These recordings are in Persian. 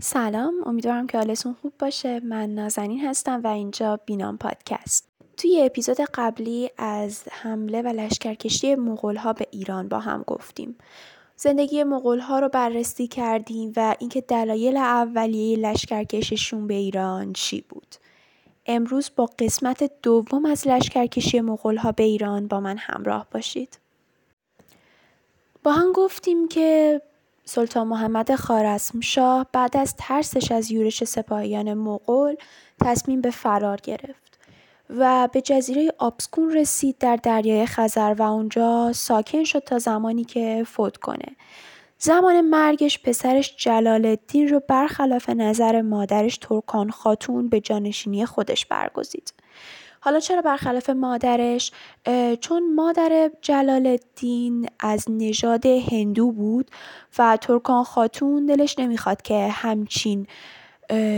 سلام امیدوارم که حالتون خوب باشه. من نازنین هستم و اینجا بینام پادکست. توی اپیزود قبلی از حمله و لشکرکشی ها به ایران با هم گفتیم. زندگی ها رو بررسی کردیم و اینکه دلایل اولیه لشکرکششون به ایران چی بود. امروز با قسمت دوم از لشکرکشی ها به ایران با من همراه باشید. با هم گفتیم که سلطان محمد شاه بعد از ترسش از یورش سپاهیان مغول تصمیم به فرار گرفت و به جزیره آبسکون رسید در دریای خزر و اونجا ساکن شد تا زمانی که فوت کنه. زمان مرگش پسرش جلال الدین رو برخلاف نظر مادرش ترکان خاتون به جانشینی خودش برگزید. حالا چرا برخلاف مادرش؟ چون مادر جلال الدین از نژاد هندو بود و ترکان خاتون دلش نمی‌خواد که همچین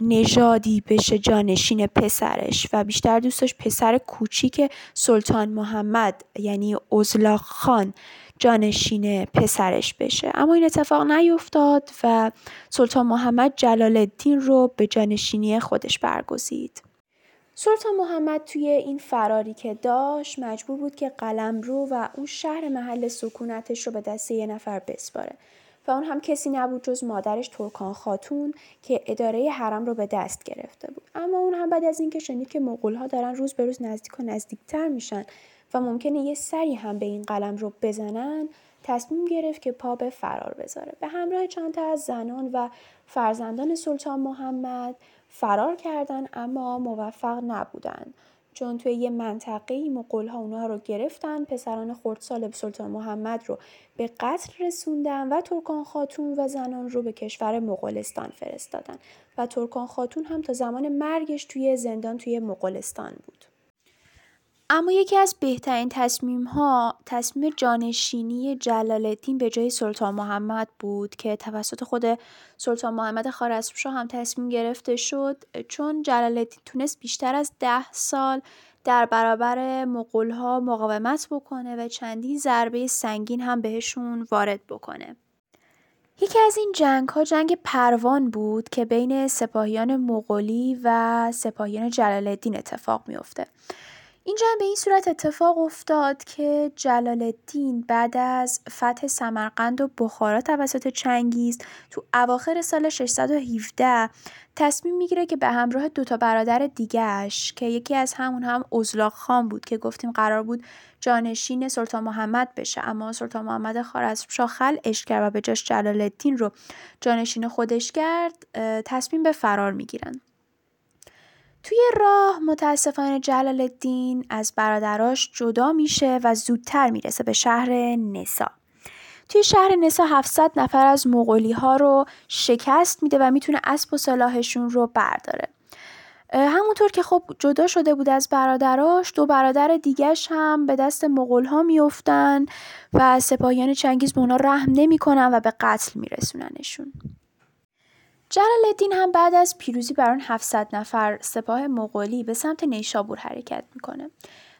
نژادی بشه جانشین پسرش و بیشتر دوستش پسر کوچیک سلطان محمد یعنی ازلاق خان جانشین پسرش بشه. اما این اتفاق نیفتاد و سلطان محمد جلال الدین رو به جانشینی خودش برگزید. سلطان محمد توی این فراری که داشت مجبور بود که قلمرو و اون شهر محل سکونتش رو به دست یه نفر بسپاره. و اون هم کسی نبود جز مادرش ترکان خاتون که اداره حرم رو به دست گرفته بود. اما اون هم بعد از اینکه شنید که مغول ها دارن روز به روز نزدیک و نزدیکتر میشن و ممکنه یه سری هم به این قلم رو بزنن تصمیم گرفت که پا به فرار بذاره. به همراه چند تا از زنان و فرزندان سلطان محمد فرار کردن اما موفق نبودن. چون توی یه منطقه مقل ها اونها رو گرفتن پسران خردسال سلطان محمد رو به قتل رسوندن و ترکان خاتون و زنان رو به کشور مغولستان فرستادن. و ترکان خاتون هم تا زمان مرگش توی زندان توی مغولستان بود. اما یکی از بهترین تصمیم ها تصمیم جانشینی جلال الدین به جای سلطان محمد بود که توسط خود سلطان محمد خارزمشاه هم تصمیم گرفته شد چون جلال الدین تونست بیشتر از ده سال در برابر مغول ها مقاومت بکنه و چندین ضربه سنگین هم بهشون وارد بکنه. یکی از این جنگ ها جنگ پروان بود که بین سپاهیان مغولی و سپاهیان جلال الدین اتفاق میافته. اینجا به این صورت اتفاق افتاد که جلال الدین بعد از فتح سمرقند و بخارا توسط چنگیز تو اواخر سال 617 تصمیم می‌گیره که به همراه دوتا برادر دیگهش که یکی از همون هم ازلاق خان بود که گفتیم قرار بود جانشین سلطان محمد بشه. اما سلطان محمد خارزمشاه خلعش کرد و به جاش جلال الدین رو جانشین خودش کرد تصمیم به فرار می‌گیرن. توی راه متاسفانه جلال الدین از برادراش جدا میشه و زودتر می‌رسه به شهر نسا. توی شهر نسا 700 نفر از مغولی ها رو شکست میده و می‌تونه اسب و سلاحشون رو برداره. همونطور که خب جدا شده بود از برادراش دو برادر دیگهش هم به دست مغول ها میفتن و سپاهیان چنگیز به اونا رحم نمی‌کنن و به قتل میرسوننشون. جلال الدین هم بعد از پیروزی بر آن 700 نفر سپاه مغولی به سمت نیشابور حرکت می‌کنه.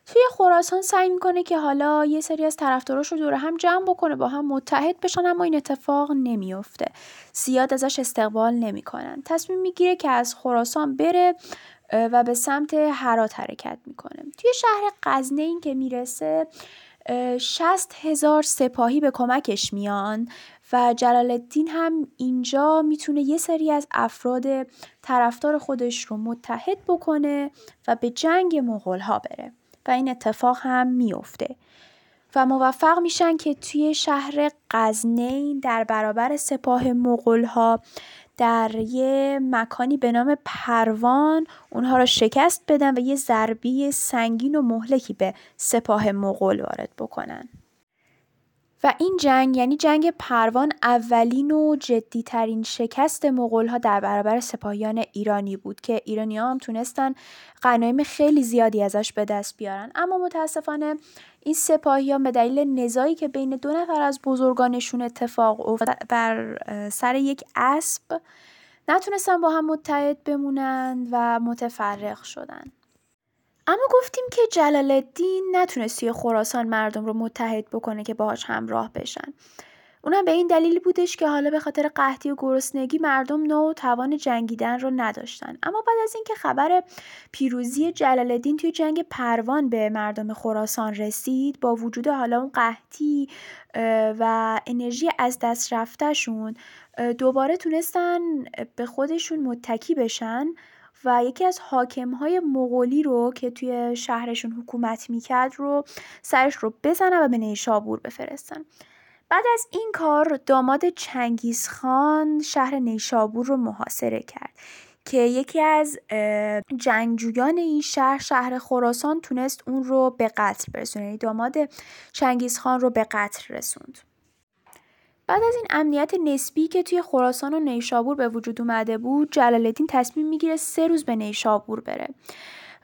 توی خراسان سعی می‌کنه که حالا یه سری از طرفداراش رو دور هم جمع بکنه با هم متحد بشن اما این اتفاق نمیافته. زیاد ازش استقبال نمی‌کنن. تصمیم می‌گیره که از خراسان بره و به سمت هرات حرکت می‌کنه. توی شهر قزنه این که می‌رسه شست هزار سپاهی به کمکش میان و جلال الدین هم اینجا می‌تونه یه سری از افراد طرفدار خودش رو متحد بکنه و به جنگ مغول ها بره و این اتفاق هم میفته و موفق میشن که توی شهر قزنین در برابر سپاه مغول ها در یه مکانی به نام پروان اونها را شکست بدن و یه ضربی سنگین و مهلکی به سپاه مغول وارد بکنن. و این جنگ یعنی جنگ پروان اولین و جدیترین شکست ها در برابر سپاهیان ایرانی بود که ایرانی ها هم تونستن غنایم خیلی زیادی ازش به دست بیارن. اما متاسفانه این سپاهیان به دلیل نزاعی که بین دو نفر از بزرگانشون اتفاق افتاد بر سر یک اسب نتونستن با هم متحد بمونن و متفرق شدن اما گفتیم که جلال الدین نتونست توی خراسان مردم رو متحد بکنه که باهاش همراه بشن. اونم به این دلیل بودش که حالا به خاطر قحطی و گرسنگی مردم نوع توان جنگیدن رو نداشتن. اما بعد از اینکه خبر پیروزی جلال الدین توی جنگ پروان به مردم خراسان رسید با وجود حالا اون قحطی و انرژی از دست رفتهشون دوباره تونستن به خودشون متکی بشن. و یکی از حاکمهای مغولی رو که توی شهرشون حکومت می‌کرد رو سرش رو بزنن و به نیشابور بفرستن. بعد از این کار داماد چنگیزخان شهر نیشابور رو محاصره کرد که یکی از جنگجویان این شهر شهر خراسان تونست اون رو به قتل برسونه. یعنی داماد چنگیزخان رو به قتل رسوند. بعد از این امنیت نسبی که توی خراسان و نیشابور به وجود اومده بود جلال تصمیم می‌گیره سه روز به نیشابور بره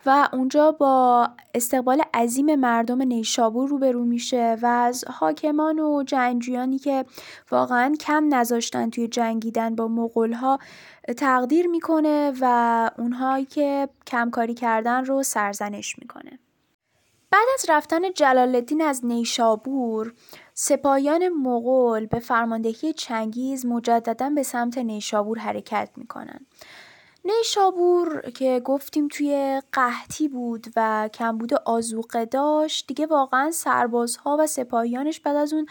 و اونجا با استقبال عظیم مردم نیشابور روبرو میشه و از حاکمان و جنگجویانی که واقعا کم نذاشتن توی جنگیدن با مغولها تقدیر می‌کنه و اونهایی که کمکاری کردن رو سرزنش می‌کنه. بعد از رفتن جلال الدین از نیشابور سپاهیان مغول به فرماندهی چنگیز مجددا به سمت نیشابور حرکت می‌کنن نیشابور که گفتیم توی قحطی بود و کمبود آزوقه داشت دیگه واقعا سربازها و سپاهیانش بعد از اون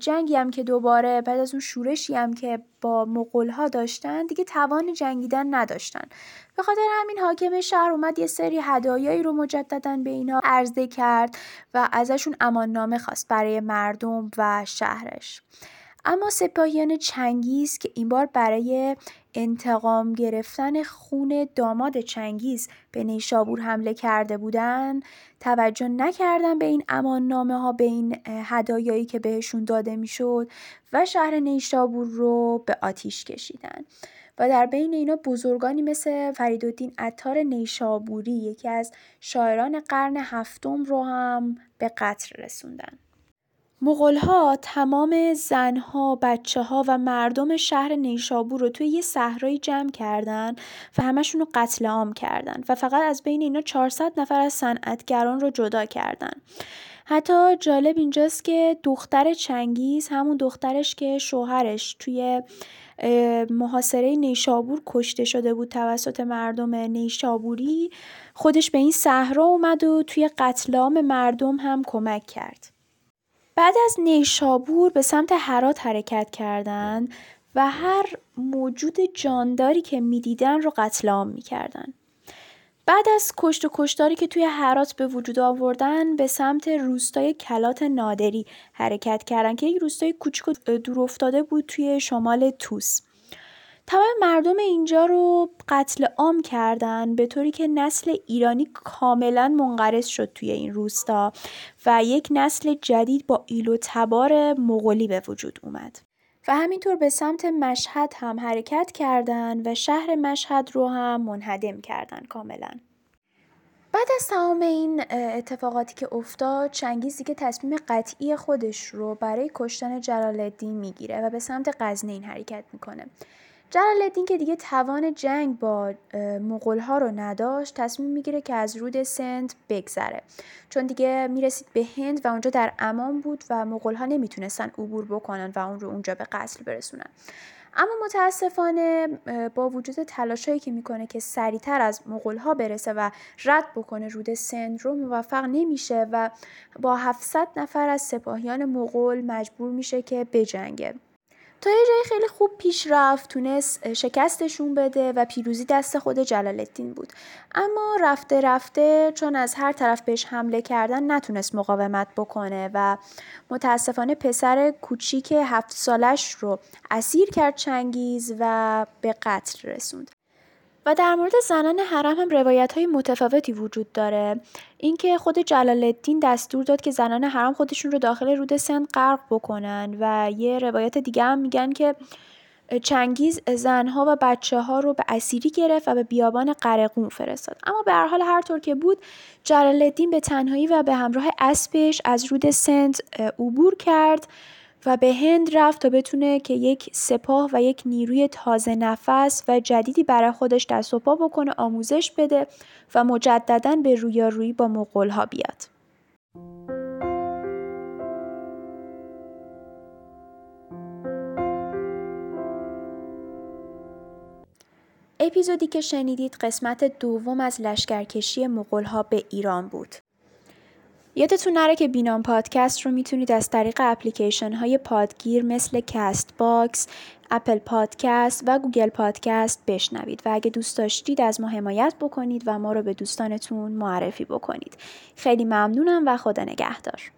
جنگی هم که دوباره بعد از اون شورشی هم که با مغولها داشتن دیگه توان جنگیدن نداشتن. به خاطر همین حاکم شهر اومد یه سری هدایایی رو مجددا به اینا عرضه کرد و ازشون اماننامه خواست برای مردم و شهرش. اما سپاهیان چنگیز که این بار برای انتقام گرفتن خون داماد چنگیز به نیشابور حمله کرده بودن توجه نکردن به این امان نامه ها به این هدایایی که بهشون داده می‌شد و شهر نیشابور رو به آتیش کشیدن. و در بین اینا بزرگانی مثل فریدالدین عطار نیشابوری یکی از شاعران قرن هفتم رو هم به قتل رسوندن. مغول‌ها تمام زنها، ها و مردم شهر نیشابور رو توی یه صحرایی جمع کردن و همشون رو قتل عام کردن و فقط از بین اینا 400 نفر از صنعتگران رو جدا کردن. حتی جالب اینجاست که دختر چنگیز همون دخترش که شوهرش توی محاصره نیشابور کشته شده بود توسط مردم نیشابوری خودش به این صحرا اومد و توی قتل عام مردم هم کمک کرد. بعد از نیشابور به سمت هرات حرکت کردند و هر موجود جانداری که می‌دیدن رو قتل عام می‌کردن. بعد از کشت و کشتاری که توی هرات به وجود آوردن به سمت روستای کلات نادری حرکت کردن که یک روستای کوچیک و دور افتاده بود توی شمال توس. تمام مردم اینجا رو قتل عام کردن به طوری که نسل ایرانی کاملا منقرض شد توی این روستا و یک نسل جدید با ایل و تبار مغولی به وجود اومد. و همینطور به سمت مشهد هم حرکت کردند و شهر مشهد رو هم منهدم کردن کاملا. بعد از تمام این اتفاقاتی که افتاد چنگیز دیگه تصمیم قطعی خودش رو برای کشتن جلال الدین می‌گیره و به سمت غزنین حرکت می‌کنه جلال الدین که دیگه توان جنگ با مغول ها رو نداشت تصمیم می‌گیره که از رود سند بگذره. چون دیگه می‌رسید به هند و اونجا در امان بود و مغول ها نمی‌تونستن عبور بکنن و اون رو اونجا به قتل برسونن. اما متاسفانه با وجود تلاشایی که می‌کنه که سریعتر از مغول ها برسه و رد بکنه رود سند رو موفق نمیشه و با 700 نفر از سپاهیان مغول مجبور میشه که بجنگه. یه جای خیلی خوب پیش رفت تونست شکستشون بده و پیروزی دست خود جلال الدین بود. اما رفته رفته چون از هر طرف بهش حمله کردن نتونست مقاومت بکنه و متاسفانه پسر کوچیک هفت سالش رو اسیر کرد چنگیز و به قتل رسوند. و در مورد زنان حرم هم روایت های متفاوتی وجود داره. اینکه خود جلال الدین دستور داد که زنان حرم خودشون رو داخل رود سند غرق بکنن و یه روایت دیگه هم میگن که چنگیز زنها و بچه ها رو به اسیری گرفت و به بیابان قرقون فرستاد. اما به هر حال هر طور که بود جلال الدین به تنهایی و به همراه اسبش از رود سند عبور کرد و به هند رفت تا بتونه که یک سپاه و یک نیروی تازه نفس و جدیدی برای خودش دست و پا بکنه آموزش بده و مجددا به رویارویی با مغولها بیاد. اپیزودی که شنیدید قسمت دوم از لشکرکشی مغول‌ها به ایران بود. یادتون نره که بی‌نام پادکست رو می‌تونید از طریق اپلیکیشن های پادگیر مثل کست باکس، اپل پادکست و گوگل پادکست بشنوید و اگه دوست داشتید از ما حمایت بکنید و ما رو به دوستانتون معرفی بکنید. خیلی ممنونم و خدا نگهدار.